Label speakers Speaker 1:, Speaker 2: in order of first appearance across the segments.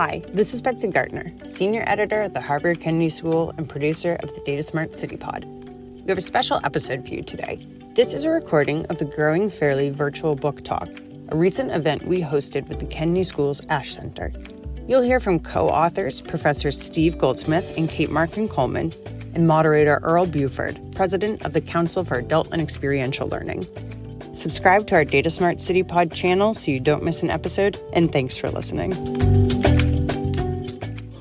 Speaker 1: Hi, this is Betsy Gartner, Senior Editor at the Harvard Kennedy School and producer of the Data Smart City Pod. We have a special episode for you today. This is a recording of the Growing Fairly virtual book talk, a recent event we hosted with the Kennedy School's Ash Center. You'll hear from co authors Professor Steve Goldsmith and Kate Markin Coleman, and moderator Earl Buford, president of the Council for Adult and Experiential Learning. Subscribe to our Data Smart City Pod channel so you don't miss an episode, and thanks for listening.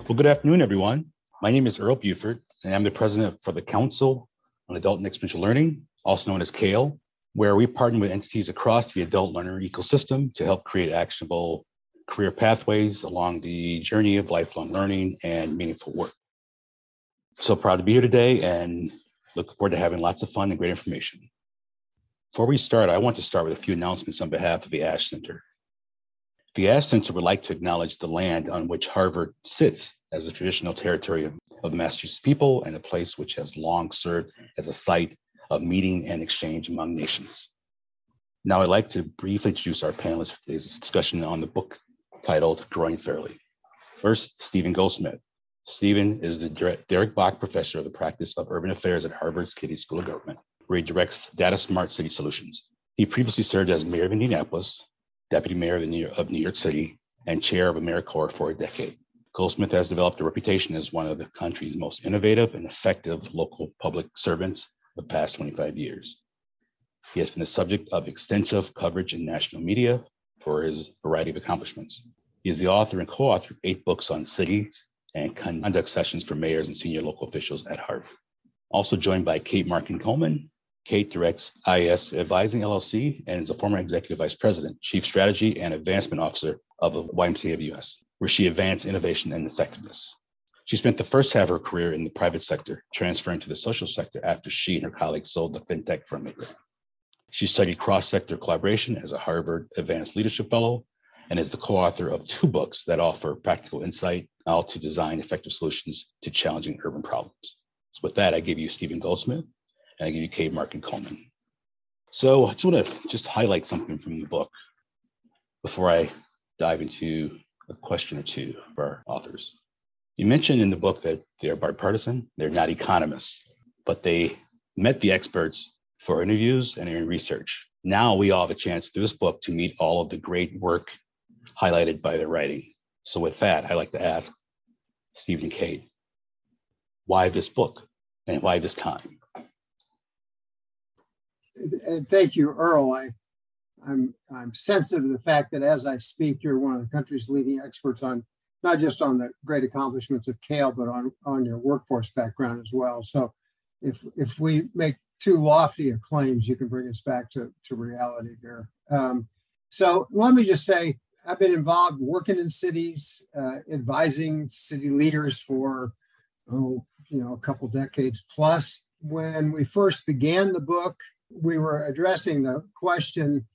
Speaker 2: Well, good afternoon, everyone. My name is Earl Buford, and I'm the president for the Council on Adult and Experiential Learning, also known as CAEL, where we partner with entities across the adult learner ecosystem to help create actionable career pathways along the journey of lifelong learning and meaningful work. So proud to be here today and look forward to having lots of fun and great information. Before we start, I want to start with a few announcements on behalf of the Ash Center. The Ash Center would like to acknowledge the land on which Harvard sits as the traditional territory of, of the Massachusetts people and a place which has long served as a site of meeting and exchange among nations. Now, I'd like to briefly introduce our panelists for today's discussion on the book titled Growing Fairly. First, Stephen Goldsmith. Stephen is the Derek Bok Professor of the Practice of Urban Affairs at Harvard's Kennedy School of Government, where he directs Data Smart City Solutions. He previously served as mayor of Indianapolis, deputy mayor of New York City, and chair of AmeriCorps for a decade. Goldsmith has developed a reputation as one of the country's most innovative and effective local public servants the past 25 years. He has been the subject of extensive coverage in national media for his variety of accomplishments. He is the author and co author of eight books on cities and conduct sessions for mayors and senior local officials at Harvard. Also joined by Kate Markin Coleman. Kate directs IS Advising LLC and is a former executive vice president, chief strategy and advancement officer of the YMCA of US, where she advanced innovation and effectiveness. She spent the first half of her career in the private sector, transferring to the social sector after she and her colleagues sold the fintech firm. She studied cross sector collaboration as a Harvard Advanced Leadership Fellow and is the co author of two books that offer practical insight how to design effective solutions to challenging urban problems. So, with that, I give you Stephen Goldsmith and I give you Kate Markin Coleman. So, I just want to just highlight something from the book before I dive into a question or two for our authors. You mentioned in the book that they're bipartisan, they're not economists, but they met the experts for interviews and in research. Now we all have a chance through this book to meet all of the great work highlighted by their writing. So, with that, I'd like to ask Stephen and Kate, why this book and why this time?
Speaker 3: Thank you, Earl. I, I'm, I'm sensitive to the fact that as I speak, you're one of the country's leading experts on not just on the great accomplishments of CAEL, but on, on your workforce background as well. So if if we make too lofty of claims, you can bring us back to, to reality here. Um, so let me just say, I've been involved working in cities, uh, advising city leaders for, oh, you know, a couple decades plus. When we first began the book, we were addressing the question,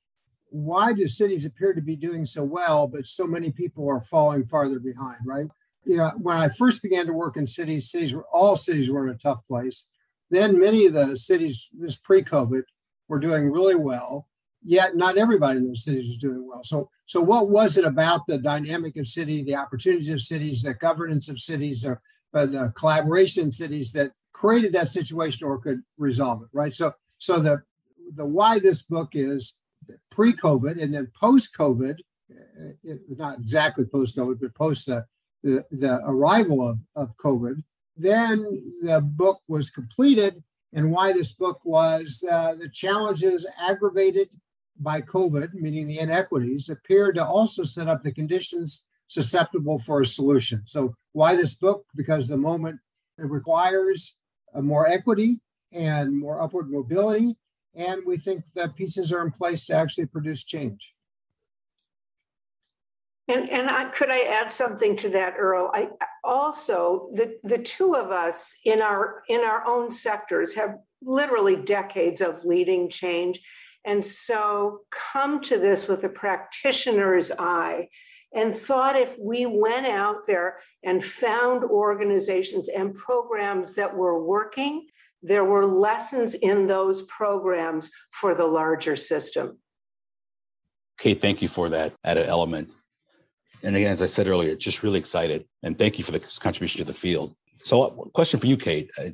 Speaker 3: why do cities appear to be doing so well, but so many people are falling farther behind, right? You know, when I first began to work in cities, cities were all cities were in a tough place. Then many of the cities, this pre-COVID, were doing really well. Yet not everybody in those cities was doing well. So, so what was it about the dynamic of city, the opportunities of cities, the governance of cities, or uh, the collaboration in cities that created that situation or could resolve it, right? So, so the the why this book is pre-COVID and then post-COVID, uh, not exactly post-COVID, but post the, the, the arrival of, of COVID, then the book was completed, and why this book was uh, the challenges aggravated by COVID, meaning the inequities, appeared to also set up the conditions susceptible for a solution. So, why this book? Because the moment it requires more equity and more upward mobility, and we think that pieces are in place to actually produce change.
Speaker 4: And and I, could I add something to that, Earl? I also the the two of us in our in our own sectors have literally decades of leading change, and so come to this with a practitioner's eye, and thought if we went out there and found organizations and programs that were working, there were lessons in those programs for the larger system.
Speaker 2: Okay, thank you for that added element And again, as I said earlier, just really excited. And thank you for the contribution to the field. So, uh, question for you, Kate. Uh,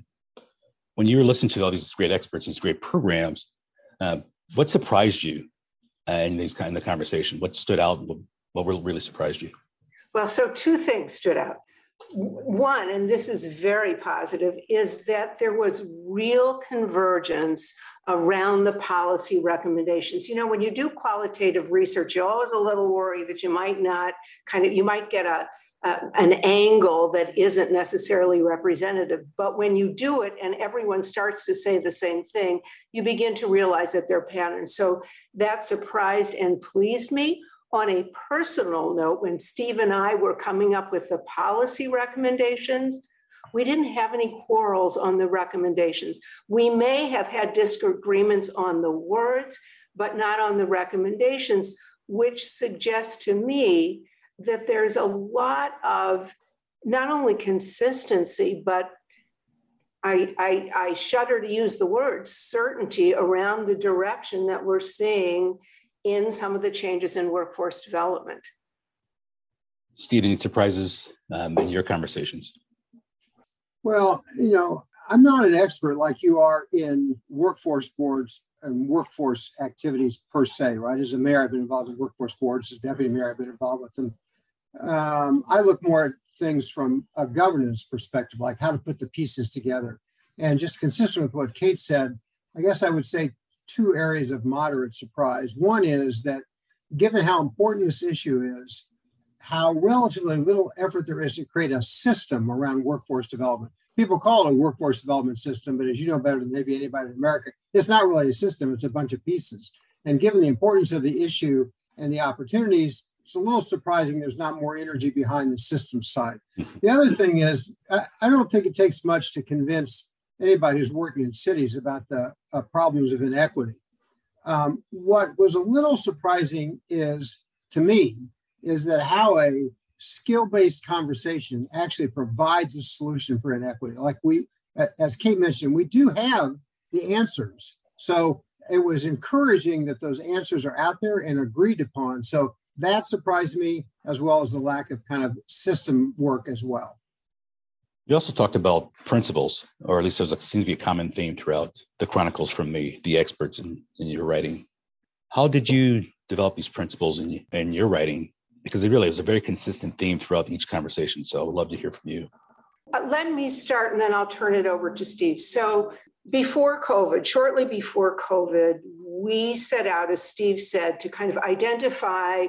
Speaker 2: when you were listening to all these great experts, these great programs, uh, what surprised you uh, in these kind of conversation? What stood out? What, what really surprised you?
Speaker 4: Well, so two things stood out. One, and this is very positive, is that there was real convergence around the policy recommendations. You know, when you do qualitative research, you're always a little worried that you might not kind of, you might get a, an angle that isn't necessarily representative. But when you do it and everyone starts to say the same thing, you begin to realize that they're patterns. So that surprised and pleased me. On a personal note, when Steve and I were coming up with the policy recommendations, we didn't have any quarrels on the recommendations. We may have had disagreements on the words, but not on the recommendations, which suggests to me that there's a lot of not only consistency, but I, I, I shudder to use the word certainty around the direction that we're seeing in some of the changes in workforce development.
Speaker 2: Steve, any surprises um, in your conversations?
Speaker 3: Well, you know, I'm not an expert like you are in workforce boards and workforce activities per se, right? As a mayor, I've been involved in workforce boards. As deputy mayor, I've been involved with them. Um, I look more at things from a governance perspective, like how to put the pieces together. And just consistent with what Kate said, I guess I would say two areas of moderate surprise. One is that given how important this issue is, how relatively little effort there is to create a system around workforce development. People call it a workforce development system, but as you know better than maybe anybody in America, it's not really a system, it's a bunch of pieces. And given the importance of the issue and the opportunities, it's a little surprising there's not more energy behind the system side. Mm-hmm. The other thing is, I don't think it takes much to convince anybody who's working in cities about the uh, problems of inequity. Um, what was a little surprising is to me is that how a skill-based conversation actually provides a solution for inequity. Like we, as Kate mentioned, we do have the answers. So it was encouraging that those answers are out there and agreed upon. So that surprised me, as well as the lack of kind of system work as well.
Speaker 2: You also talked about principles, or at least there's a, seems to be a common theme throughout the chronicles from the the experts in, in your writing. How did you develop these principles in, in your writing because it really was a very consistent theme throughout each conversation. So I would love to hear from you.
Speaker 4: Uh, let me start and then I'll turn it over to Steve. So before COVID, shortly before COVID, we set out, as Steve said, to kind of identify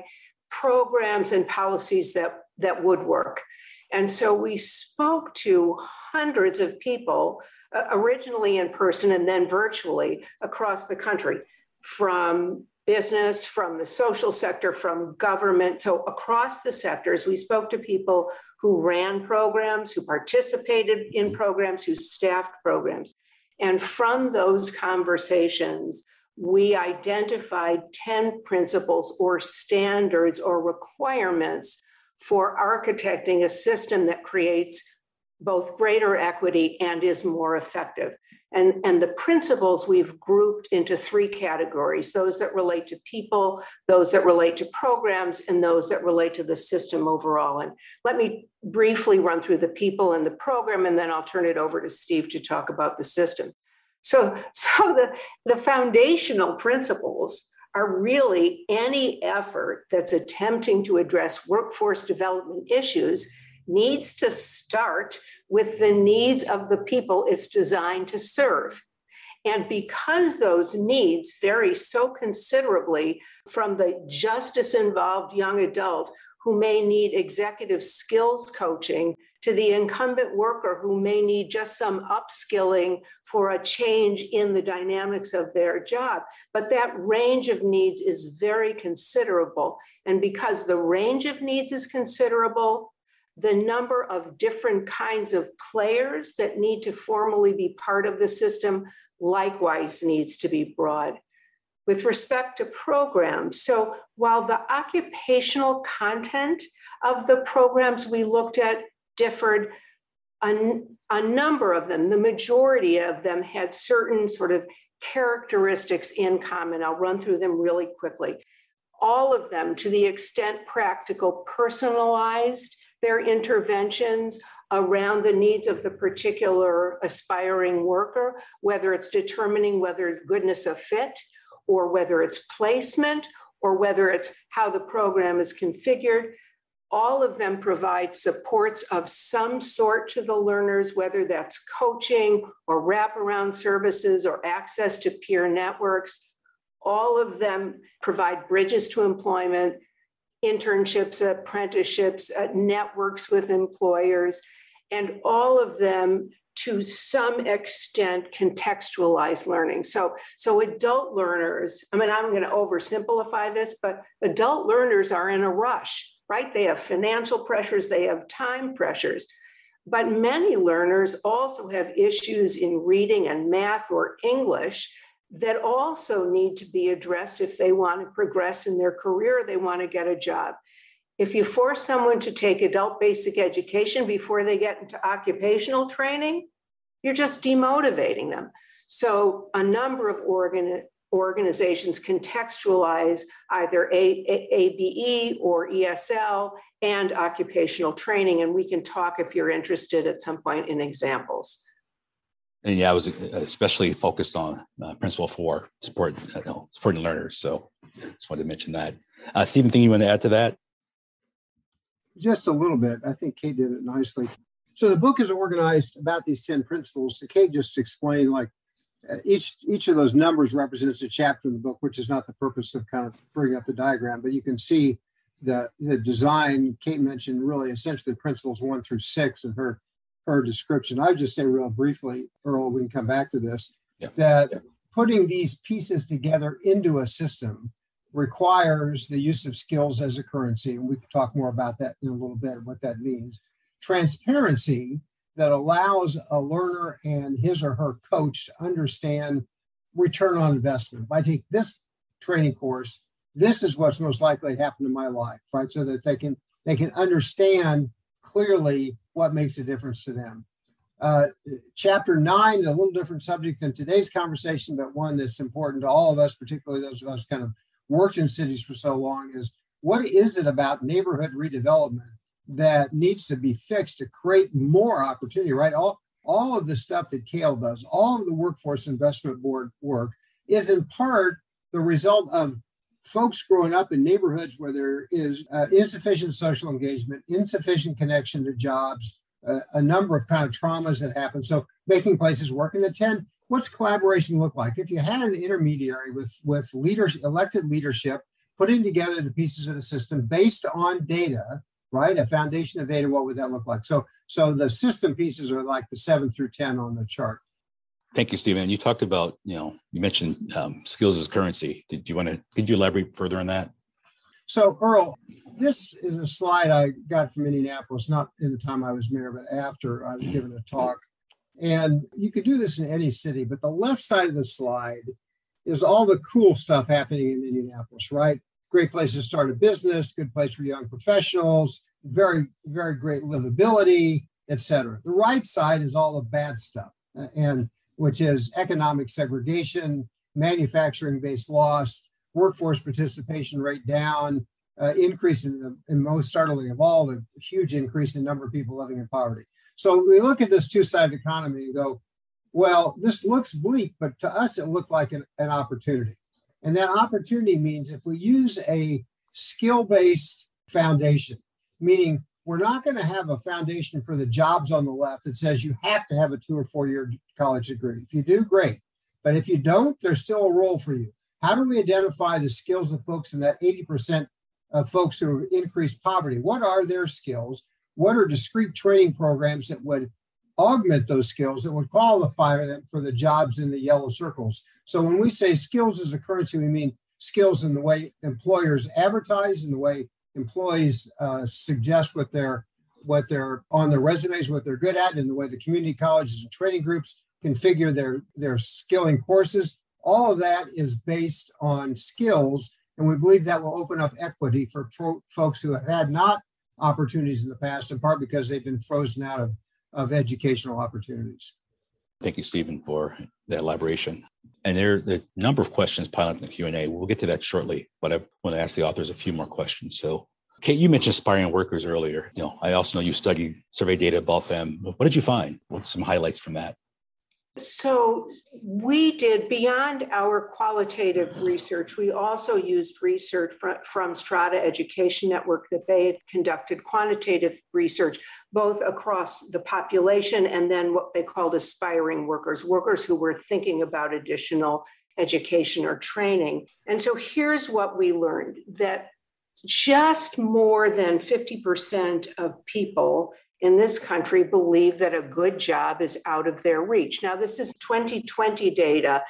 Speaker 4: programs and policies that, that would work. And so we spoke to hundreds of people, uh, originally in person and then virtually across the country, from business, from the social sector, from government. So, across the sectors, we spoke to people who ran programs, who participated in programs, who staffed programs. And from those conversations, we identified 10 principles or standards or requirements for architecting a system that creates both greater equity and is more effective. And, and the principles we've grouped into three categories those that relate to people, those that relate to programs, and those that relate to the system overall. And let me briefly run through the people and the program, and then I'll turn it over to Steve to talk about the system. So, so the, the foundational principles are really any effort that's attempting to address workforce development issues needs to start with the needs of the people it's designed to serve. And because those needs vary so considerably from the justice involved young adult who may need executive skills coaching to the incumbent worker who may need just some upskilling for a change in the dynamics of their job. But that range of needs is very considerable. And because the range of needs is considerable, the number of different kinds of players that need to formally be part of the system likewise needs to be broad. With respect to programs, so while the occupational content of the programs we looked at differed, a, a number of them, the majority of them had certain sort of characteristics in common. I'll run through them really quickly all of them, to the extent practical, personalized their interventions around the needs of the particular aspiring worker, whether it's determining whether goodness of fit or whether it's placement or whether it's how the program is configured. All of them provide supports of some sort to the learners, whether that's coaching or wraparound services or access to peer networks. All of them provide bridges to employment, internships, apprenticeships, uh, networks with employers, and all of them to some extent contextualize learning. So, so adult learners, I mean, I'm going to oversimplify this, but adult learners are in a rush, right? They have financial pressures, they have time pressures. But many learners also have issues in reading and math or English that also need to be addressed if they want to progress in their career, they want to get a job. If you force someone to take adult basic education before they get into occupational training, you're just demotivating them. So, a number of organ, organizations contextualize either a, a, ABE or ESL and occupational training. And we can talk if you're interested at some point in examples
Speaker 2: and yeah, I was uh, especially focused on uh, Principle Four, support, uh, supporting learners. So just wanted to mention that. Uh, Stephen, anything you want to add to that?
Speaker 3: Just a little bit. I think Kate did it nicely. So the book is organized about these 10 principles. So Kate just explained like Uh, each each of those numbers represents a chapter in the book, which is not the purpose of kind of bringing up the diagram, but you can see the the design. Kate mentioned really essentially principles one through six in her her description. I just say real briefly, Earl, we can come back to this, yeah. that yeah. putting these pieces together into a system requires the use of skills as a currency. And we can talk more about that in a little bit, what that means. Transparency that allows a learner and his or her coach to understand return on investment. If I take this training course, this is what's most likely to happen in my life, right? So that they can they can understand clearly what makes a difference to them. Uh, chapter nine, a little different subject than today's conversation, but one that's important to all of us, particularly those of us kind of worked in cities for so long, is what is it about neighborhood redevelopment that needs to be fixed to create more opportunity, right? All, all of the stuff that CAEL does, all of the workforce investment board work is in part the result of folks growing up in neighborhoods where there is uh, insufficient social engagement, insufficient connection to jobs, uh, a number of kind of traumas that happen. So making places work. And the 10, what's collaboration look like? If you had an intermediary with, with leaders, elected leadership, putting together the pieces of the system based on data, right? A foundation of data, what would that look like? So, so the system pieces are like the seven through 10 on the chart.
Speaker 2: Thank you, Stephen. You talked about, you know, you mentioned um, skills as currency. Did you want to, could you elaborate further on that?
Speaker 3: So, Earl, this is a slide I got from Indianapolis, not in the time I was mayor, but after I was given a talk. And you could do this in any city, but the left side of the slide is all the cool stuff happening in Indianapolis, right? Great place to start a business, good place for young professionals, very, very great livability, etc. The right side is all the bad stuff. And which is economic segregation, manufacturing based loss, workforce participation rate down, uh, increase in, the, and most startling of all, the huge increase in number of people living in poverty. So we look at this two sided economy and go, well, this looks bleak, but to us, it looked like an, an opportunity. And that opportunity means if we use a skill based foundation, meaning we're not going to have a foundation for the jobs on the left that says you have to have a two or four year college degree. If you do, great. But if you don't, there's still a role for you. How do we identify the skills of folks in that 80% of folks who have increased poverty? What are their skills? What are discrete training programs that would augment those skills that would qualify them for the jobs in the yellow circles? So when we say skills as a currency, we mean skills in the way employers advertise, in the way employees uh, suggest what they're what they're on their resumes, what they're good at, and the way the community colleges and training groups configure their their skilling courses. All of that is based on skills, and we believe that will open up equity for fo- folks who have had not opportunities in the past, in part because they've been frozen out of, of educational opportunities.
Speaker 2: Thank you, Stephen, for the elaboration. And there are a number of questions piling up in the Q&A. We'll get to that shortly, but I want to ask the authors a few more questions. So Kate, you mentioned aspiring workers earlier. You know, I also know you studied survey data about them. What did you find? What's some highlights from that?
Speaker 4: So, we did beyond our qualitative mm-hmm. research, we also used research from, Strada Education Network that they had conducted quantitative research both across the population and then what they called aspiring workers, workers who were thinking about additional education or training. And so, here's what we learned that just more than 50% of people in this country believe that a good job is out of their reach. Now, this is 2020 data,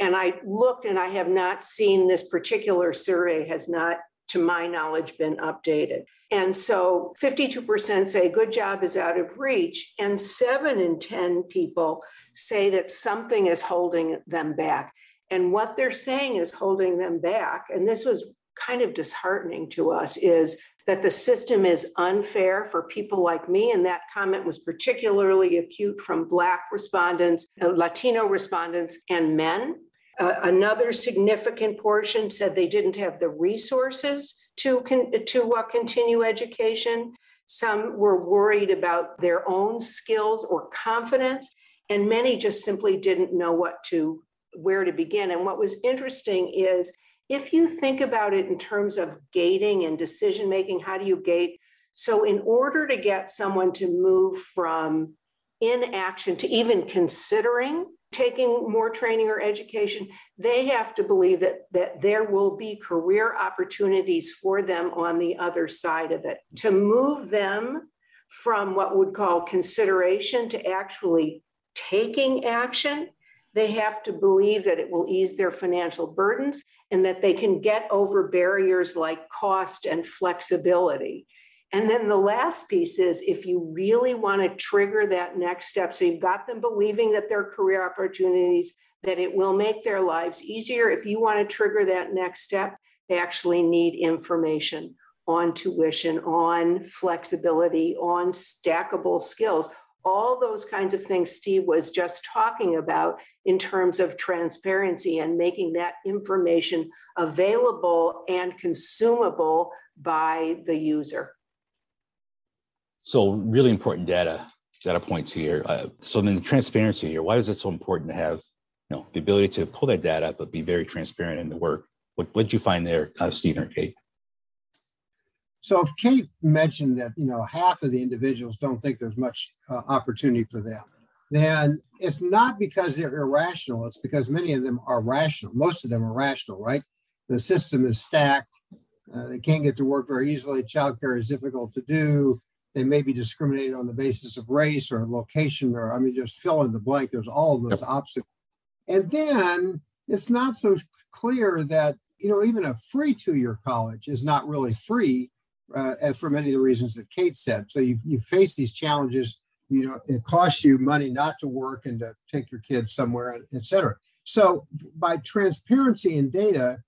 Speaker 4: and I looked and I have not seen this particular survey has not, to my knowledge, been updated. And so 52% say good job is out of reach, and seven in 10 people say that something is holding them back. And what they're saying is holding them back, and this was kind of disheartening to us, is that the system is unfair for people like me. And that comment was particularly acute from Black respondents, uh, Latino respondents, and men. Uh, another significant portion said they didn't have the resources to, con- to uh, continue education. Some were worried about their own skills or confidence, and many just simply didn't know what to where to begin. And what was interesting is if you think about it in terms of gating and decision making, how do you gate? So, in order to get someone to move from inaction to even considering taking more training or education, they have to believe that, that there will be career opportunities for them on the other side of it. To move them from what would call consideration to actually taking action they have to believe that it will ease their financial burdens and that they can get over barriers like cost and flexibility. And then the last piece is if you really want to trigger that next step, so you've got them believing that their career opportunities, that it will make their lives easier. If you want to trigger that next step, they actually need information on tuition, on flexibility, on stackable skills, all those kinds of things Steve was just talking about in terms of transparency and making that information available and consumable by the user.
Speaker 2: So, really important data data points here. Uh, so, then the transparency here. Why is it so important to have you know the ability to pull that data, but be very transparent in the work? What what did you find there, uh, Stephen or Kate?
Speaker 3: So if Kate mentioned that, you know, half of the individuals don't think there's much uh, opportunity for them, then it's not because they're irrational. It's because many of them are rational. Most of them are rational, right? The system is stacked. Uh, they can't get to work very easily. Childcare is difficult to do. They may be discriminated on the basis of race or location, or I mean, just fill in the blank. There's all of those yep. obstacles. And then it's not so clear that, you know, even a free two year college is not really free uh, for many of the reasons that Kate said. So you you face these challenges. You know, it costs you money not to work and to take your kids somewhere, et cetera. So by transparency in data,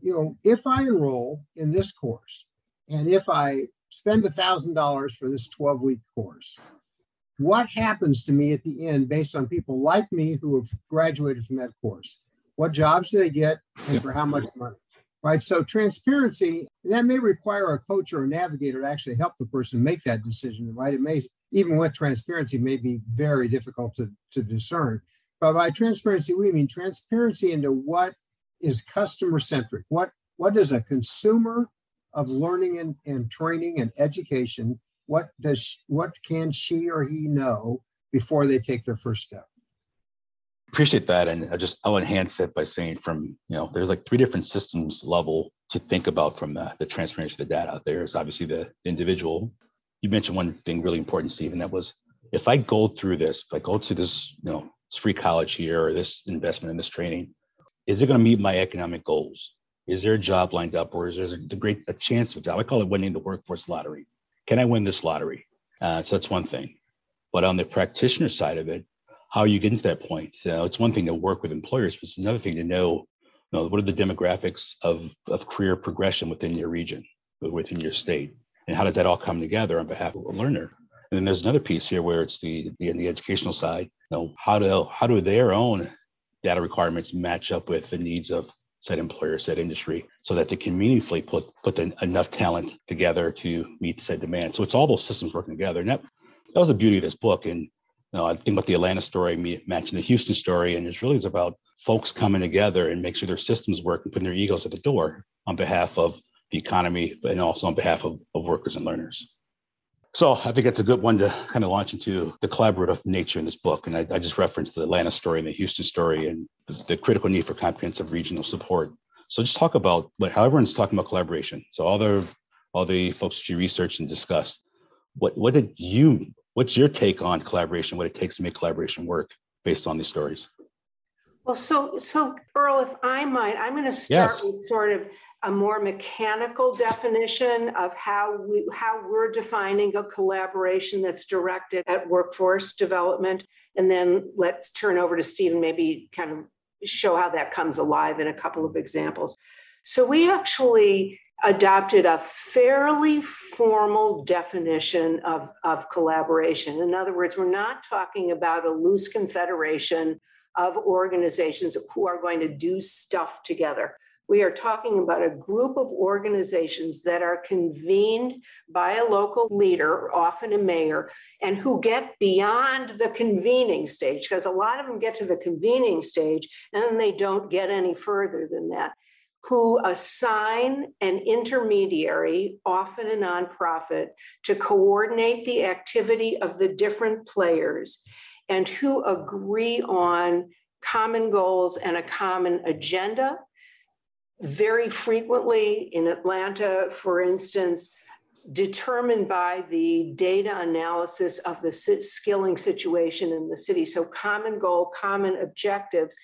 Speaker 3: you know, if I enroll in this course and if I spend a thousand dollars for this 12 week course, what happens to me at the end based on people like me who have graduated from that course? What jobs do they get and for how much money? Right? So transparency that may require a coach or a navigator to actually help the person make that decision, right? It may even with transparency may be very difficult to, to discern. But by transparency, we mean transparency into what is customer centric. What what does a consumer of learning and, and training and education, what does what can she or he know before they take their first step?
Speaker 2: Appreciate that and i just i'll enhance that by saying from you know there's like three different systems level to think about from the, the transparency of the data. Out there's obviously the individual. You mentioned one thing really important steve and that was if i go through this if i go to this you know this free college here or this investment in this training is it going to meet my economic goals? Is there a job lined up or is there a great a chance of a job? I call it winning the workforce lottery. Can i win this lottery? Uh, so that's one thing. But on the practitioner side of it how you get to that point. Uh, it's one thing to work with employers, but it's another thing to know, you know, what are the demographics of, of career progression within your region, within your state, and how does that all come together on behalf of a learner? And then there's another piece here where it's the the, the educational side. You know, how do how do their own data requirements match up with the needs of said employer, said industry, so that they can meaningfully put put the, enough talent together to meet said demand. So it's all those systems working together, and that that was the beauty of this book. And know, I think about the Atlanta story matching the Houston story, and it's really it's about folks coming together and make sure their systems work and putting their egos at the door on behalf of the economy, and also on behalf of, of workers and learners. So I think that's a good one to kind of launch into the collaborative nature in this book. And I, I just referenced the Atlanta story and the Houston story and the, the, critical need for comprehensive regional support. So just talk about what how everyone's talking about collaboration. So all the all the folks that you researched and discussed, what what did you what's your take on collaboration, what it takes to make collaboration work based on these stories?
Speaker 4: Well, so so Earl, if I might, I'm going to start yes. with sort of a more mechanical definition of how we how we're defining a collaboration that's directed at workforce development and then let's turn over to Stephen maybe kind of show how that comes alive in a couple of examples so we actually adopted a fairly formal definition of, of collaboration. In other words we're not talking about a loose confederation of organizations who are going to do stuff together. We are talking about a group of organizations that are convened by a local leader, often a mayor, and who get beyond the convening stage, because a lot of them get to the convening stage and then they don't get any further than that, who assign an intermediary, often a nonprofit, to coordinate the activity of the different players and who agree on common goals and a common agenda very frequently in Atlanta, for instance, determined by the data analysis of the skilling situation in the city. So, common goal, common objectives,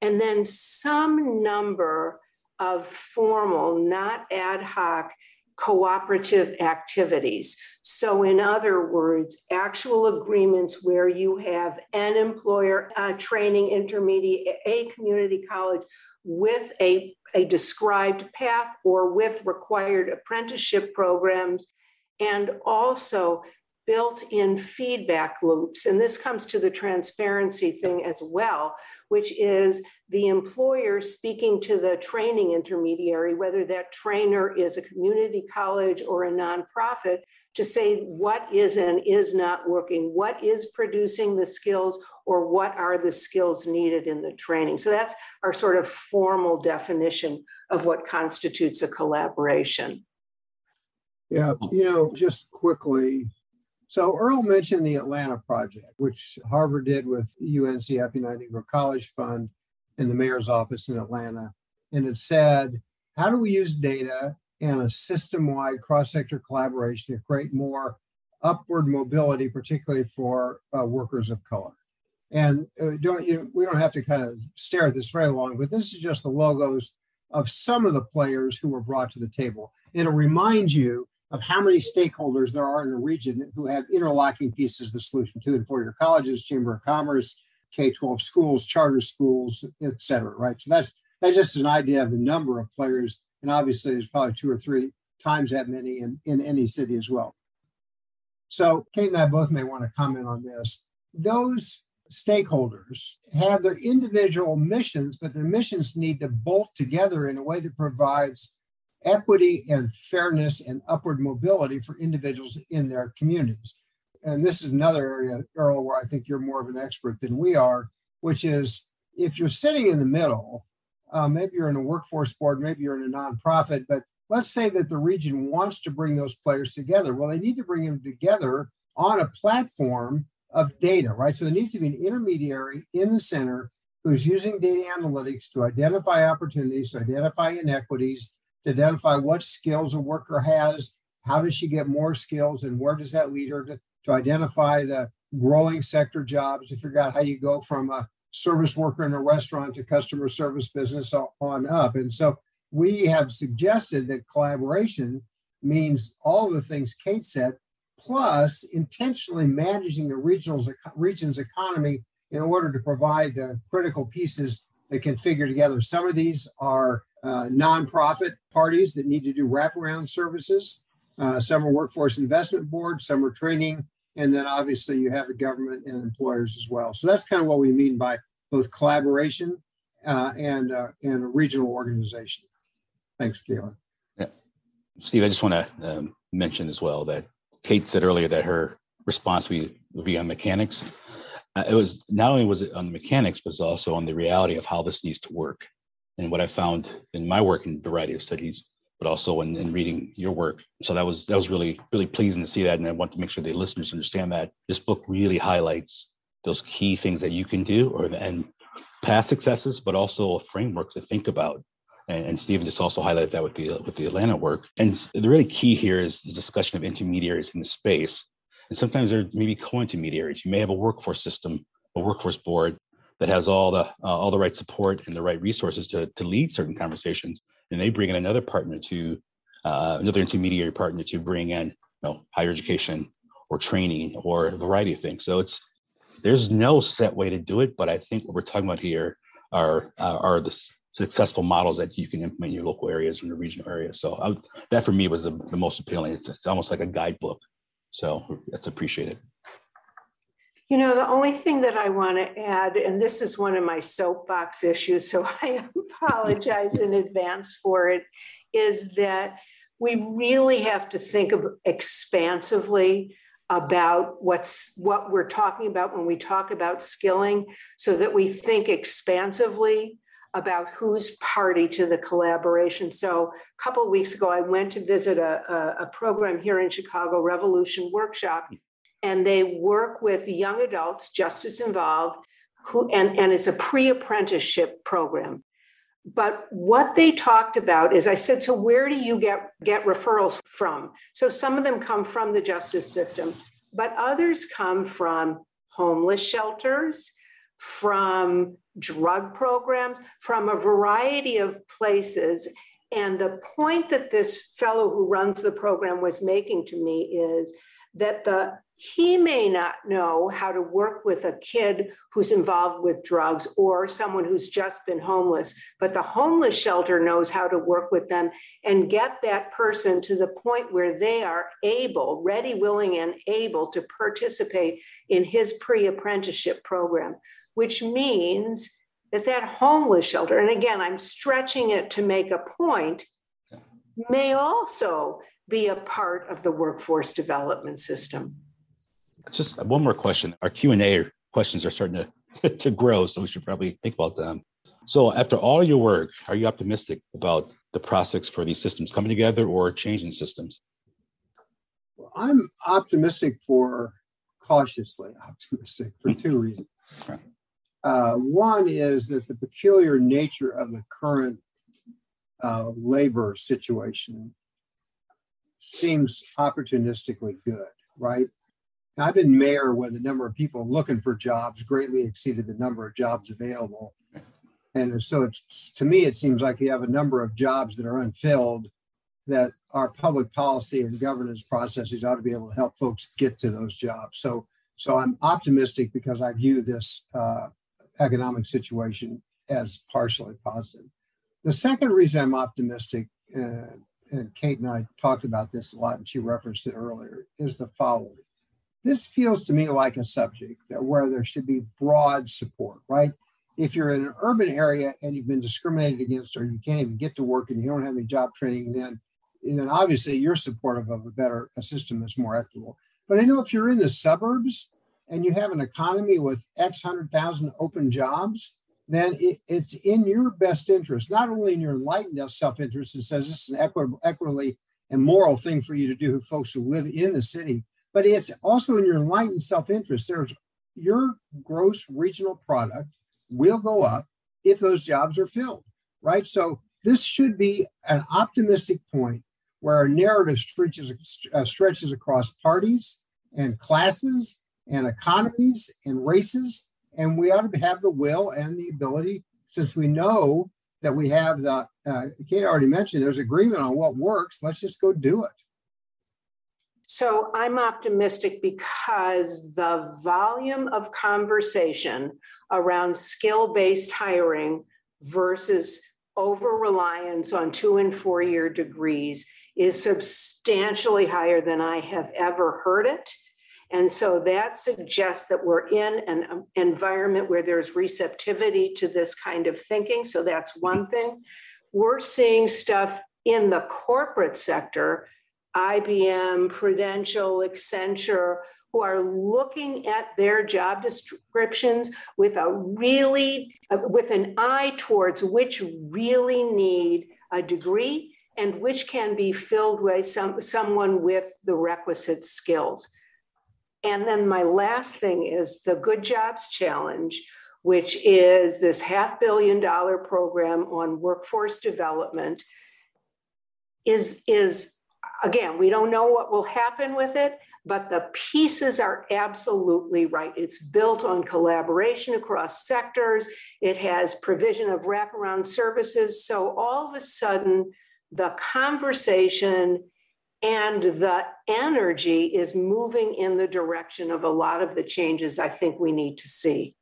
Speaker 4: and then some number of formal, not ad hoc, cooperative activities. So, in other words, actual agreements where you have an employer, a training intermediate, a community college with a a described path or with required apprenticeship programs, and also built in feedback loops. And this comes to the transparency thing as well, which is the employer speaking to the training intermediary, whether that trainer is a community college or a nonprofit, to say what is and is not working, what is producing the skills, or what are the skills needed in the training. So that's our sort of formal definition of what constitutes a collaboration.
Speaker 3: Yeah, you know, just quickly. So Earl mentioned the Atlanta project, which Harvard did with UNCF United Negro College Fund in the mayor's office in Atlanta. And it said, how do we use data and a system-wide cross-sector collaboration to create more upward mobility, particularly for uh, workers of color. And uh, don't you, we don't have to kind of stare at this very long, but this is just the logos of some of the players who were brought to the table. And it reminds you of how many stakeholders there are in a region who have interlocking pieces of the solution to and for your colleges, chamber of commerce, K-12 schools, charter schools, et cetera, right? So that's that's just an idea of the number of players and obviously, there's probably two or three times that many in, in any city as well. So, Kate and I both may want to comment on this. Those stakeholders have their individual missions, but their missions need to bolt together in a way that provides equity and fairness and upward mobility for individuals in their communities. And this is another area, Earl, where I think you're more of an expert than we are, which is if you're sitting in the middle uh, maybe you're in a workforce board, maybe you're in a nonprofit, but let's say that the region wants to bring those players together. Well, they need to bring them together on a platform of data, right? So there needs to be an intermediary in the center who's using data analytics to identify opportunities, to identify inequities, to identify what skills a worker has, how does she get more skills, and where does that lead her to, to identify the growing sector jobs to figure out how you go from a service worker in a restaurant to customer service business on up. And so we have suggested that collaboration means all the things Kate said, plus intentionally managing the regional's, region's economy in order to provide the critical pieces that can figure together. Some of these are uh, nonprofit parties that need to do wraparound services. Uh, some are workforce investment boards, some are training and then obviously you have the government and employers as well. So that's kind of what we mean by both collaboration uh, and uh, and a regional organization. Thanks, Kayla.
Speaker 2: Yeah. Steve, I just want to um, mention as well that Kate said earlier that her response would be on mechanics. Uh, it was not only was it on the mechanics, but it's also on the reality of how this needs to work. And what I found in my work in a variety of studies, but also in, in reading your work. So that was that was really really pleasing to see that, and I want to make sure the listeners understand that this book really highlights those key things that you can do, or and past successes, but also a framework to think about. And, and Stephen just also highlighted that with the with the Atlanta work. And the really key here is the discussion of intermediaries in the space. And sometimes there may be co-intermediaries. You may have a workforce system, a workforce board that has all the uh, all the right support and the right resources to to lead certain conversations, and they bring in another partner to uh, another intermediary partner to bring in you know higher education or training or a variety of things. So it's there's no set way to do it, but I think what we're talking about here are uh, are the successful models that you can implement in your local areas and the regional areas. So I, that for me was the, the most appealing. It's, it's almost like a guidebook. So that's appreciated.
Speaker 4: You know, the only thing that I want to add, and this is one of my soapbox issues, so I apologize in advance for it, is that we really have to think of expansively about what's what we're talking about when we talk about skilling so that we think expansively about who's party to the collaboration. So a couple of weeks ago i went to visit a, a, a program here in chicago revolution workshop and they work with young adults justice involved who and, and it's a pre-apprenticeship program. But what they talked about is i said so where do you get get referrals from? So some of them come from the justice system but others come from homeless shelters from drug programs from a variety of places. And the point that this fellow who runs the program was making to me is that the he may not know how to work with a kid who's involved with drugs or someone who's just been homeless, but the homeless shelter knows how to work with them and get that person to the point where they are able, ready, willing, and able to participate in his pre apprenticeship program, which means that that homeless shelter, and again, I'm stretching it to make a point, may also be a part of the workforce development system.
Speaker 2: Just one more question. Our Q and A questions are starting to to grow, so we should probably think about them. So, after all your work, are you optimistic about the prospects for these systems coming together or changing systems?
Speaker 3: Well, I'm optimistic for cautiously optimistic for two reasons. Uh, one is that the peculiar nature of the current uh, labor situation seems opportunistically good, right? I've been mayor when the number of people looking for jobs greatly exceeded the number of jobs available. And so to me, it seems like you have a number of jobs that are unfilled that our public policy and governance processes ought to be able to help folks get to those jobs. So, so I'm optimistic because I view this uh, economic situation as partially positive. The second reason I'm optimistic, uh, and Kate and I talked about this a lot, and she referenced it earlier, is the following this feels to me like a subject that where there should be broad support, right? If you're in an urban area and you've been discriminated against or you can't even get to work and you don't have any job training, then, then obviously you're supportive of a better a system that's more equitable. But I know if you're in the suburbs and you have an economy with X hundred thousand open jobs, then it, it's in your best interest, not only in your enlightened self-interest that says this is an equitable, equitably and moral thing for you to do, folks who live in the city, but it's also in your enlightened self-interest. There's your gross regional product will go up if those jobs are filled, right? So this should be an optimistic point where our narrative stretches, uh, stretches across parties and classes and economies and races. And we ought to have the will and the ability, since we know that we have the, uh, Kate already mentioned, there's agreement on what works. Let's just go do it.
Speaker 4: So I'm optimistic because the volume of conversation around skill based hiring versus over reliance on two and four year degrees is substantially higher than I have ever heard it. And so that suggests that we're in an um, environment where there's receptivity to this kind of thinking. So that's one thing. We're seeing stuff in the corporate sector, IBM, Prudential, Accenture, who are looking at their job descriptions with a really uh, with an eye towards which really need a degree and which can be filled by some, someone with the requisite skills. And then my last thing is the Good Jobs Challenge, which is this half billion dollar program on workforce development, is, is again, we don't know what will happen with it, but the pieces are absolutely right. It's built on collaboration across sectors, it has provision of wraparound services. So all of a sudden, the conversation and the energy is moving in the direction of a lot of the changes I think we need to see.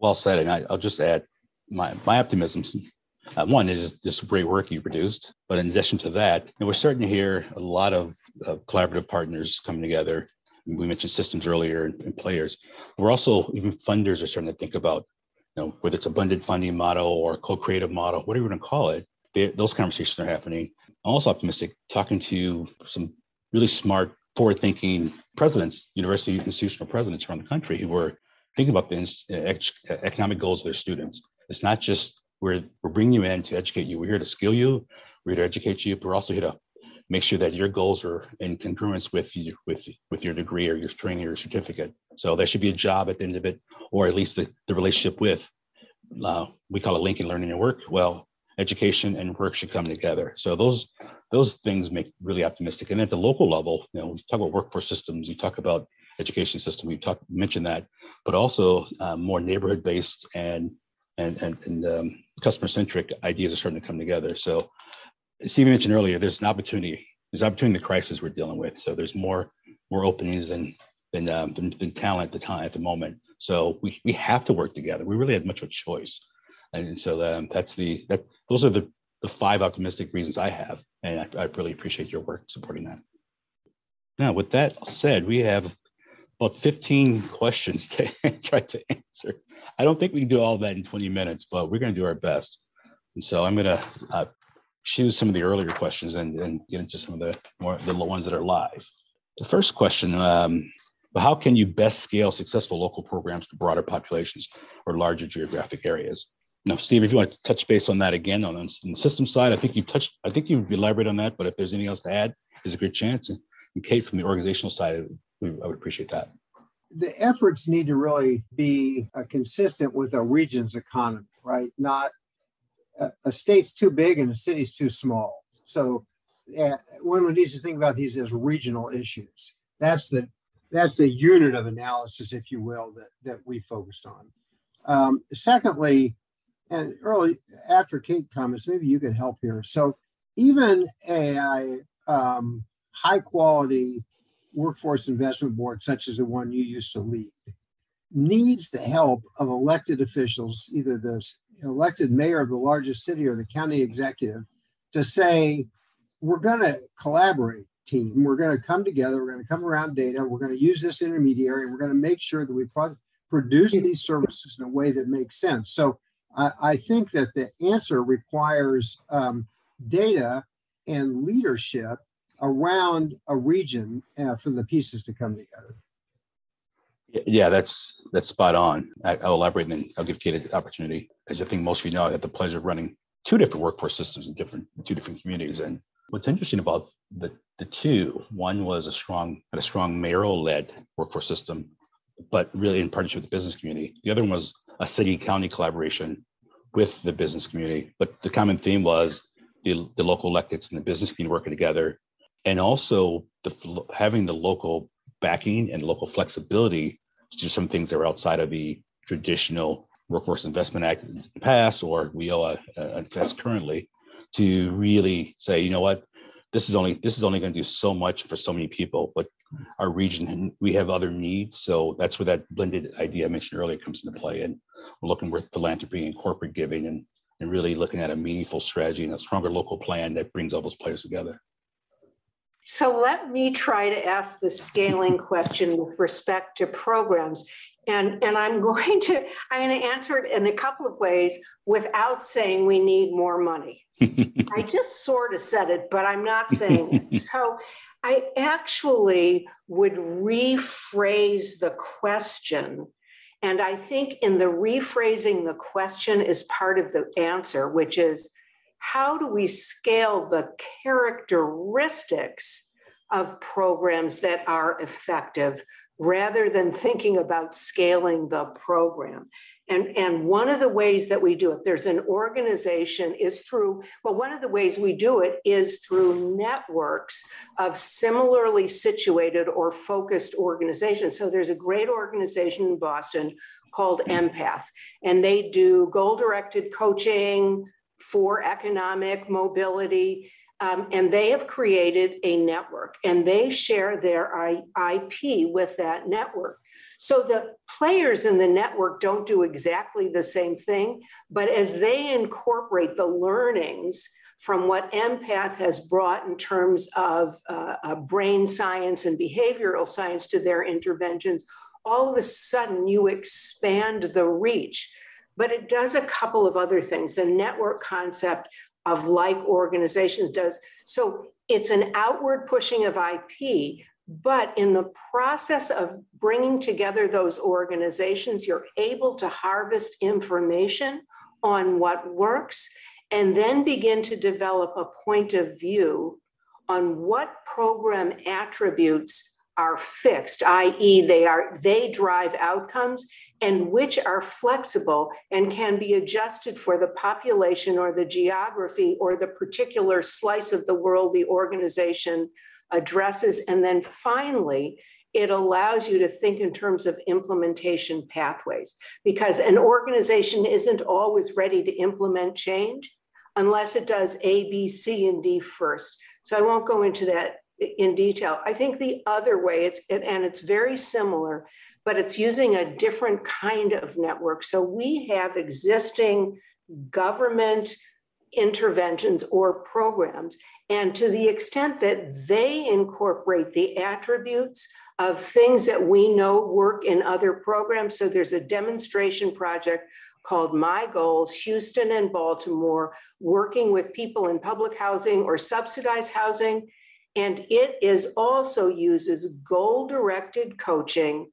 Speaker 2: Well said. And I, will just add my, my optimism. Uh, one is this great work you produced, but in addition to that, we're starting to hear a lot of collaborative partners coming together. We mentioned systems earlier and, and, players. We're also even funders are starting to think about, you know, whether it's a blended funding model or co-creative model, whatever you want to call it. They, those conversations are happening. Also optimistic talking to some really smart, forward-thinking presidents, university institutional presidents around the country who are thinking about the economic goals of their students. It's not just we're, we're bringing you in to educate you. We're here to skill you. We're here to educate you, but we're also here to make sure that your goals are in congruence with you, with, with your degree or your training or your certificate. So there should be a job at the end of it, or at least the, the relationship with, uh, we call it linking learning and work. Well, education and work should come together. So those those things make really optimistic. And at the local level, you know, we talk about workforce systems, you talk about education system, we talk mentioned that, but also uh, more neighborhood based and and and, and um, customer centric ideas are starting to come together. So Steve mentioned earlier, there's an opportunity. There's opportunity in the crisis we're dealing with. So there's more more openings than than, um, than, than talent at the time at the moment. So we we have to work together. We really have much of a choice. And so um, that's the that those are the the five optimistic reasons I have, and I, I really appreciate your work supporting that. Now, with that said, we have about 15 questions to try to answer. I don't think we can do all that in 20 minutes, but we're going to do our best. And so I'm going to uh, choose some of the earlier questions and, and get into some of the more the ones that are live. The first question, um, how can you best scale successful local programs to broader populations or larger geographic areas? Now, Steve, if you want to touch base on that again on, on the system side, I think you touched, I think you've elaborated on that, but if there's anything else to add, there's a good chance. And, and Kate, from the organizational side, I would appreciate that.
Speaker 3: The efforts need to really be uh, consistent with a region's economy, right? Not a, a state's too big and a city's too small. So uh, one needs to think about these as regional issues. That's the that's the unit of analysis, if you will, that that we focused on. Um, secondly, and early after Kate comments, maybe you could help here. So even a um, high quality workforce investment board, such as the one you used to lead, needs the help of elected officials, either the elected mayor of the largest city or the county executive, to say, we're going to collaborate, team. We're going to come together. We're going to come around data. We're going to use this intermediary. We're going to make sure that we pro- produce these services in a way that makes sense. So I, think that the answer requires um, data and leadership around a region uh, for the pieces to come together.
Speaker 2: Yeah, that's that's spot on. I, will elaborate and then I'll give Kate an opportunity. As I think most of you know, I had the pleasure of running two different workforce systems in different two different communities. And what's interesting about the the two, one was a strong a strong mayoral led workforce system, but really in partnership with the business community. The other one was a city county collaboration with the business community. But the common theme was the, the local electeds and the business community working together, and also the having the local backing and local flexibility to do some things that were outside of the traditional Workforce Investment Act in the past or WIOA uh, that's currently to really say, you know what, this is only this is only going to do so much for so many people, but our region we have other needs. So that's where that blended idea I mentioned earlier comes into play. And we're looking with philanthropy and corporate giving and, and really looking at a meaningful strategy and a stronger local plan that brings all those players together.
Speaker 4: So let me try to ask the scaling question with respect to programs. And, and I'm going to I'm going to answer it in a couple of ways without saying we need more money. I just sort of said it, but I'm not saying it. So I actually would rephrase the question. And I think in the rephrasing the question is part of the answer, which is how do we scale the characteristics of programs that are effective rather than thinking about scaling the program? And, and one of the ways that we do it, there's an organization, is through, well, one of the ways we do it is through networks of similarly situated or focused organizations. So there's a great organization in Boston called EMPath, and they do goal directed coaching for economic mobility. Um, and they have created a network and they share their IP with that network. So the players in the network don't do exactly the same thing, but as they incorporate the learnings from what EMPath has brought in terms of uh, uh, brain science and behavioral science to their interventions, all of a sudden you expand the reach. But it does a couple of other things. The network concept of like organizations does. So it's an outward pushing of IP, but in the process of bringing together those organizations, you're able to harvest information on what works and then begin to develop a point of view on what program attributes are fixed i.e. they are they drive outcomes and which are flexible and can be adjusted for the population or the geography or the particular slice of the world the organization addresses. And then finally, it allows you to think in terms of implementation pathways because an organization isn't always ready to implement change unless it does A, B, C, and D first. So I won't go into that in detail. I think the other way, it's and it's very similar, but it's using a different kind of network. So we have existing government interventions or programs. And to the extent that they incorporate the attributes of things that we know work in other programs. So there's a demonstration project called My Goals, Houston and Baltimore, working with people in public housing or subsidized housing. And it is also uses goal directed coaching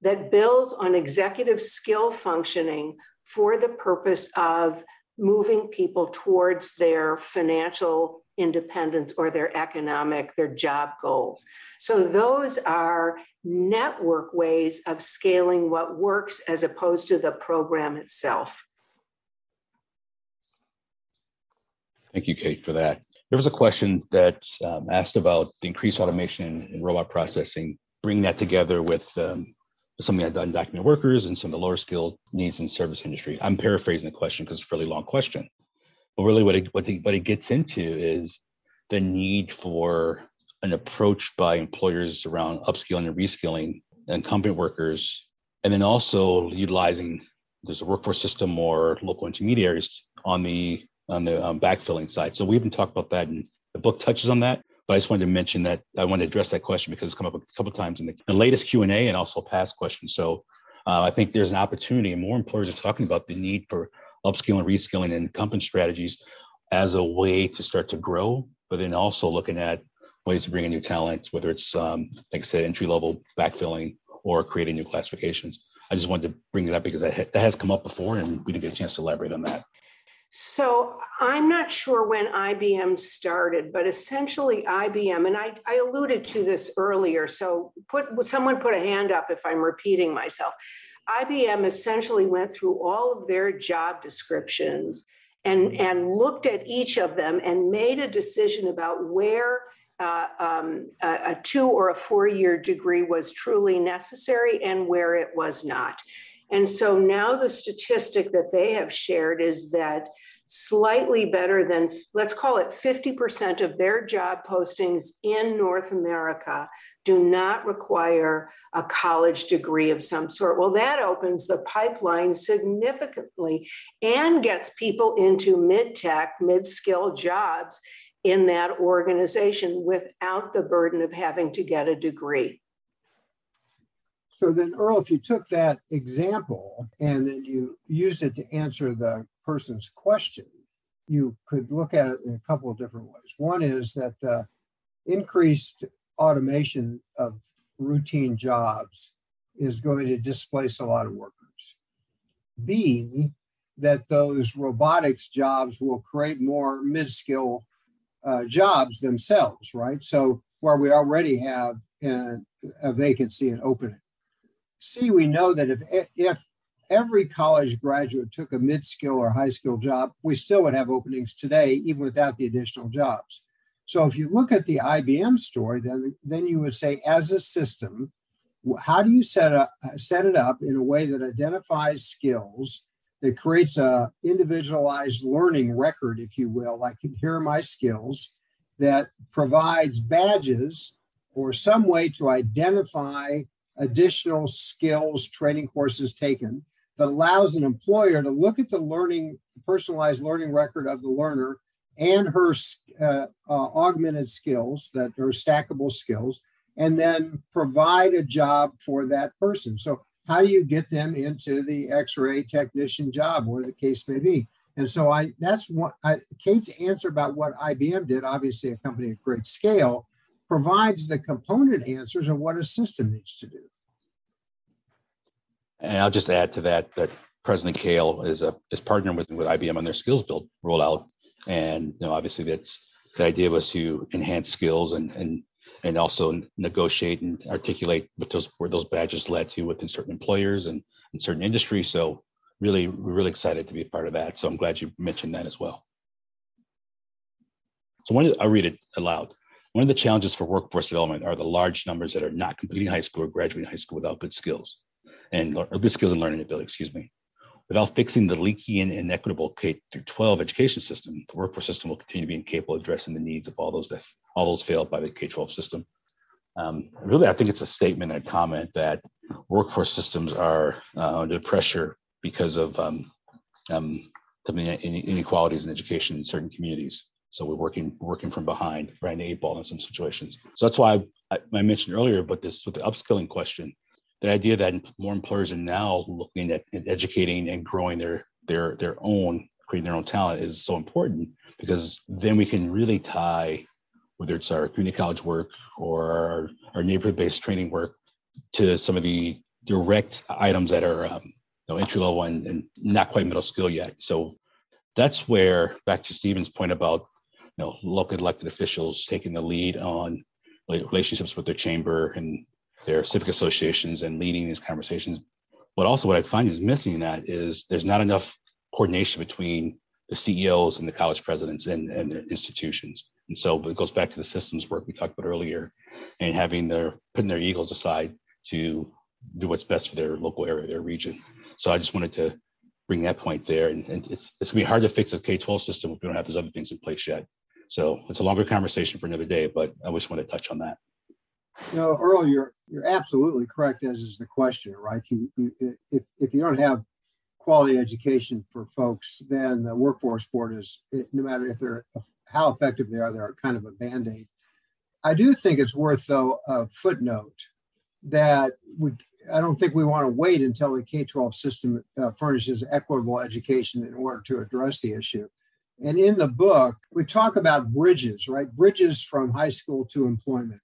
Speaker 4: that builds on executive skill functioning for the purpose of moving people towards their financial independence or their economic, their job goals. So those are network ways of scaling what works as opposed to the program itself.
Speaker 2: Thank you, Kate, for that. There was a question that um, asked about the increased automation and robot processing, bring that together with um, something I've done document workers and some of the lower skilled needs in service industry. I'm paraphrasing the question because it's a really long question. But really what it, what, it, what it gets into is the need for an approach by employers around upskilling and reskilling incumbent workers, and then also utilizing there's a workforce system or local intermediaries on the on the um, backfilling side. So we have been talking about that, and the book touches on that. But I just wanted to mention that I want to address that question because it's come up a couple times in the, the latest Q and A and also past questions. So uh, I think there's an opportunity, and more employers are talking about the need for upskilling, reskilling, and company strategies as a way to start to grow, but then also looking at ways to bring in new talent, whether it's um, like I said, entry level backfilling or creating new classifications. I just wanted to bring it up because that, that has come up before, and we didn't get a chance to elaborate on that.
Speaker 4: So I'm not sure when IBM started, but essentially IBM, and I, I alluded to this earlier. So put someone put a hand up if I'm repeating myself. IBM essentially went through all of their job descriptions and, and looked at each of them and made a decision about where uh, um, a, a two or a four year degree was truly necessary and where it was not. And so now the statistic that they have shared is that slightly better than, let's call it 50% of their job postings in North America do not require a college degree of some sort. Well, that opens the pipeline significantly and gets people into mid tech, mid skill jobs in that organization without the burden of having to get a degree.
Speaker 3: So then, Earl, if you took that example and then you use it to answer the person's question, you could look at it in a couple of different ways. One is that uh, increased automation of routine jobs is going to displace a lot of workers. B, that those robotics jobs will create more mid skill uh, jobs themselves, right? So, where we already have a, a vacancy and opening. C, we know that if, if every college graduate took a mid skill or high skill job, we still would have openings today, even without the additional jobs. So if you look at the IBM story, then, then you would say, as a system, how do you set, up, set it up in a way that identifies skills, that creates a individualized learning record, if you will, like here are my skills, that provides badges or some way to identify additional skills training courses taken that allows an employer to look at the learning personalized learning record of the learner and her uh, uh, augmented skills that are stackable skills and then provide a job for that person so how do you get them into the x-ray technician job whatever the case may be and so i that's what I, kate's answer about what ibm did obviously a company of great scale provides the component answers of what a system needs to do.
Speaker 2: And I'll just add to that that President CAEL is a is partnering with with IBM on their SkillsBuild rollout, and you know obviously that's the idea was to enhance skills and and and also negotiate and articulate what those where those badges led to within certain employers and in certain industries. So really, we're really excited to be a part of that. So I'm glad you mentioned that as well. So one, I'll read it aloud. One of the challenges for workforce development are the large numbers that are not completing high school or graduating high school without good skills and good skills and learning ability, excuse me. Without fixing the leaky and inequitable K through 12 education system, the workforce system will continue to be incapable of addressing the needs of all those that all those failed by the K-12 system. Um, really, I think it's a statement and a comment that workforce systems are uh, under pressure because of um, um, inequalities in education in certain communities. So we're working working from behind, right the eight ball in some situations. So that's why I, I mentioned earlier, but this with the upskilling question, the idea that more employers are now looking at, at educating and growing their their their own, creating their own talent is so important because then we can really tie whether it's our community college work or our, our neighborhood-based training work to some of the direct items that are um, you know, entry level and, and not quite middle skill yet. So that's where back to Stephen's point about you know, local elected officials taking the lead on relationships with their chamber and their civic associations and leading these conversations. But also, what I find is missing in that is there's not enough coordination between the CEOs and the college presidents and, and their institutions. And so it goes back to the systems work we talked about earlier and having their putting their egos aside to do what's best for their local area, their region. So I just wanted to bring that point there. And, and it's, it's gonna be hard to fix a K-12 system if we don't have those other things in place yet. So it's a longer conversation for another day, but I just want to touch on that.
Speaker 3: You know, Earl, you're you're absolutely correct. As is the question, right? You, you, if if you don't have quality education for folks, then the workforce board is no matter if they're how effective they are, they're kind of a band aid. I do think it's worth though a footnote that we I don't think we want to wait until the K 12 system uh, furnishes equitable education in order to address the issue. And in the book, we talk about bridges, right? Bridges from high school to employment,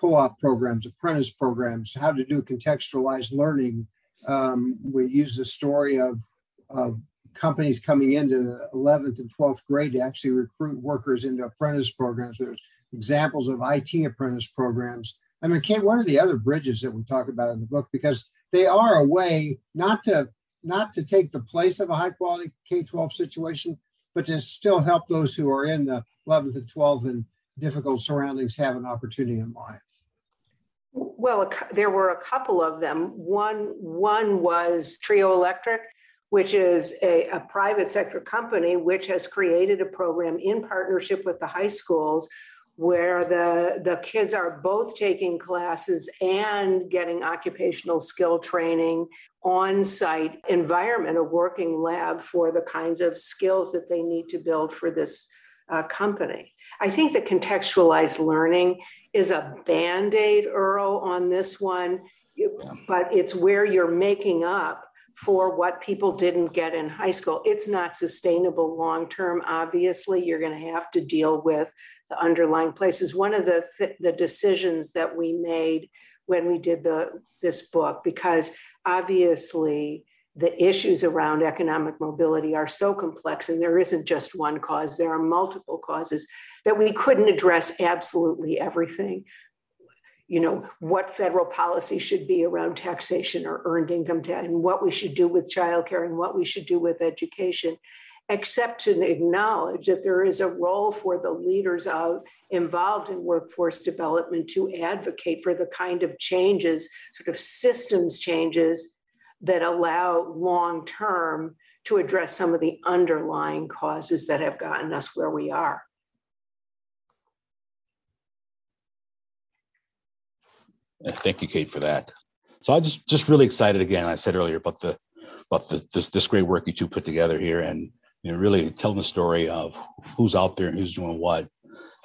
Speaker 3: co op programs, apprentice programs, how to do contextualized learning. Um, we use the story of, of companies coming into the 11th and 12th grade to actually recruit workers into apprentice programs. There's examples of IT apprentice programs. I mean, Kate, what are the other bridges that we talk about in the book? Because they are a way not to not to take the place of a high quality K-12 situation, but to still help those who are in the 11th and 12th and difficult surroundings have an opportunity in life?
Speaker 4: Well, there were a couple of them. One, one was Trio Electric, which is a, a, private sector company which has created a program in partnership with the high schools where the, the kids are both taking classes and getting occupational skill training on site environment, a working lab for the kinds of skills that they need to build for this uh, company. I think the contextualized learning is a band aid, Earl, on this one, but it's where you're making up for what people didn't get in high school. It's not sustainable long term. Obviously, you're going to have to deal with the underlying places. One of the th- the decisions that we made when we did the this book, because obviously the issues around economic mobility are so complex and there isn't just one cause there are multiple causes that we couldn't address absolutely everything. You know what federal policy should be around taxation or earned income tax and what we should do with childcare and what we should do with education except to acknowledge that there is a role for the leaders out involved in workforce development to advocate for the kind of changes sort of systems changes that allow long term to address some of the underlying causes that have gotten us where we are
Speaker 2: Thank you, Kate, for that. So I'm just just really excited again. I said earlier about the about the, this this great work you two put together here, and you know really telling the story of who's out there and who's doing what.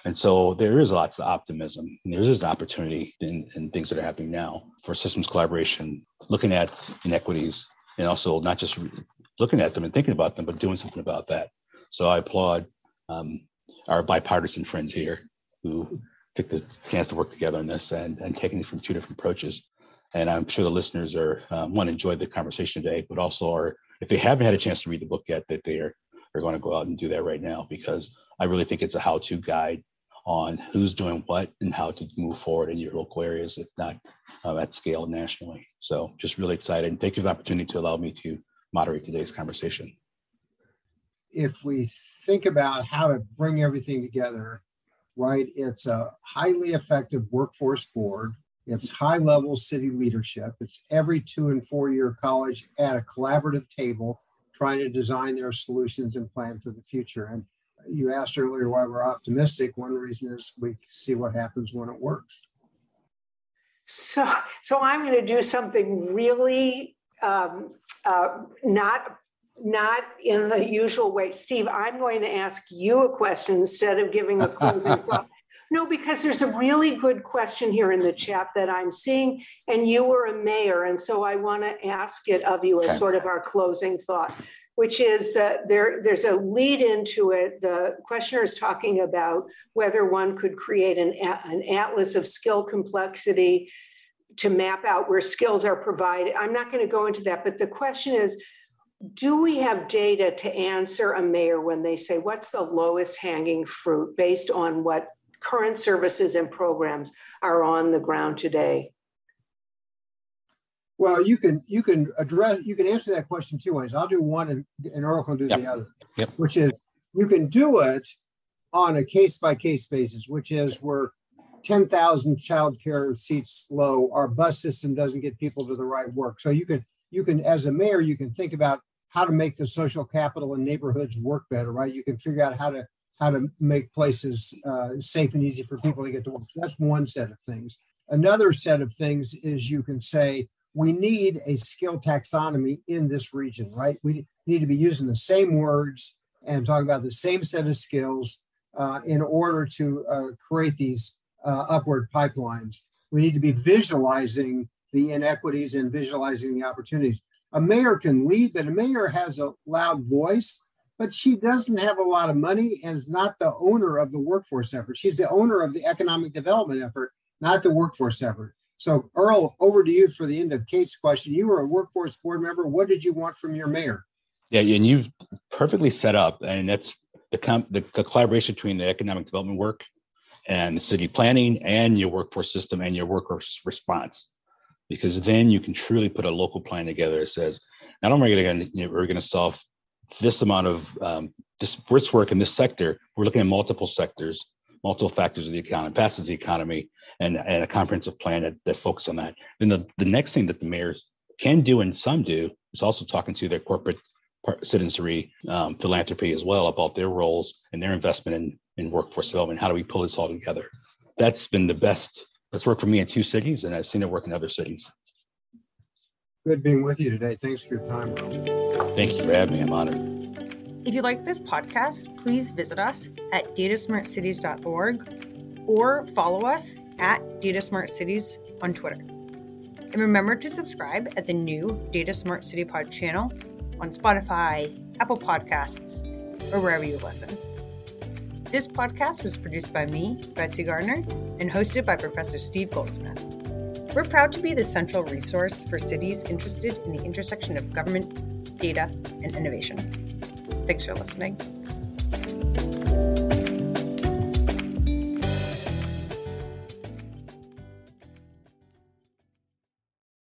Speaker 2: And so there is lots of optimism. There is an opportunity in, in things that are happening now for systems collaboration, looking at inequities, and also not just looking at them and thinking about them, but doing something about that. So I applaud um, our bipartisan friends here who took the chance to work together on this and, and taking it from two different approaches. And I'm sure the listeners are um, one enjoyed the conversation today, but also are if they haven't had a chance to read the book yet, that they are are going to go out and do that right now because I really think it's a how-to guide on who's doing what and how to move forward in your local areas, if not uh, at scale nationally. So just really excited and thank you for the opportunity to allow me to moderate today's conversation.
Speaker 3: If we think about how to bring everything together, right? It's a highly effective workforce board. It's high level city leadership. It's every two and four year college at a collaborative table trying to design their solutions and plan for the future. And you asked earlier why we're optimistic. One reason is we see what happens when it works.
Speaker 4: So, so I'm going to do something really um, uh, not not in the usual way. Steve, I'm going to ask you a question instead of giving a closing thought. No, because there's a really good question here in the chat that I'm seeing, and you were a mayor, and so I want to ask it of you as sort of our closing thought, which is that there, there's a lead into it. The questioner is talking about whether one could create an, an atlas of skill complexity to map out where skills are provided. I'm not going to go into that, but the question is do we have data to answer a mayor when they say what's the lowest hanging fruit based on what current services and programs are on the ground today?
Speaker 3: Well, you can you can address you can answer that question two ways. I'll do one and, and Earl can do yep. the other.
Speaker 2: Yep.
Speaker 3: Which is you can do it on a case by case basis, which is where 10,000 child care seats low, our bus system doesn't get people to the right work. So you can you can as a mayor you can think about how to make the social capital in neighborhoods work better, right? You can figure out how to how to make places uh, safe and easy for people to get to work. So that's one set of things. Another set of things is you can say we need a skill taxonomy in this region, right? We need to be using the same words and talking about the same set of skills uh, in order to uh, create these uh, upward pipelines. We need to be visualizing the inequities and visualizing the opportunities a mayor can lead, but a mayor has a loud voice, but she doesn't have a lot of money and is not the owner of the workforce effort. She's the owner of the economic development effort, not the workforce effort. So, Earl, over to you for the end of Kate's question. You were a workforce board member. What did you want from your mayor?
Speaker 2: Yeah, and you perfectly set up, and that's the, the, the collaboration between the economic development work and the city planning and your workforce system and your workforce response because then you can truly put a local plan together that says, not only are we going to, to solve this amount of um, this this work in this sector, we're looking at multiple sectors, multiple factors of the economy, passes the economy, and, and a comprehensive plan that, that focuses on that. Then the, the next thing that the mayors can do and some do is also talking to their corporate citizenry um, philanthropy as well about their roles and their investment in, in workforce development. How do we pull this all together? That's been the best that's worked for me in two cities, and I've seen it work in other cities.
Speaker 3: Good being with you today. Thanks for your time.
Speaker 2: Thank you for having me. I'm honored.
Speaker 1: If you like this podcast, please visit us at datasmartcities.org or follow us at datasmartcities on Twitter. And remember to subscribe at the new Data Smart City Pod channel on Spotify, Apple Podcasts, or wherever you listen. This podcast was produced by me, Betsy Gardner, and hosted by Professor Steve Goldsmith. We're proud to be the central resource for cities interested in the intersection of government, data, and innovation. Thanks for listening.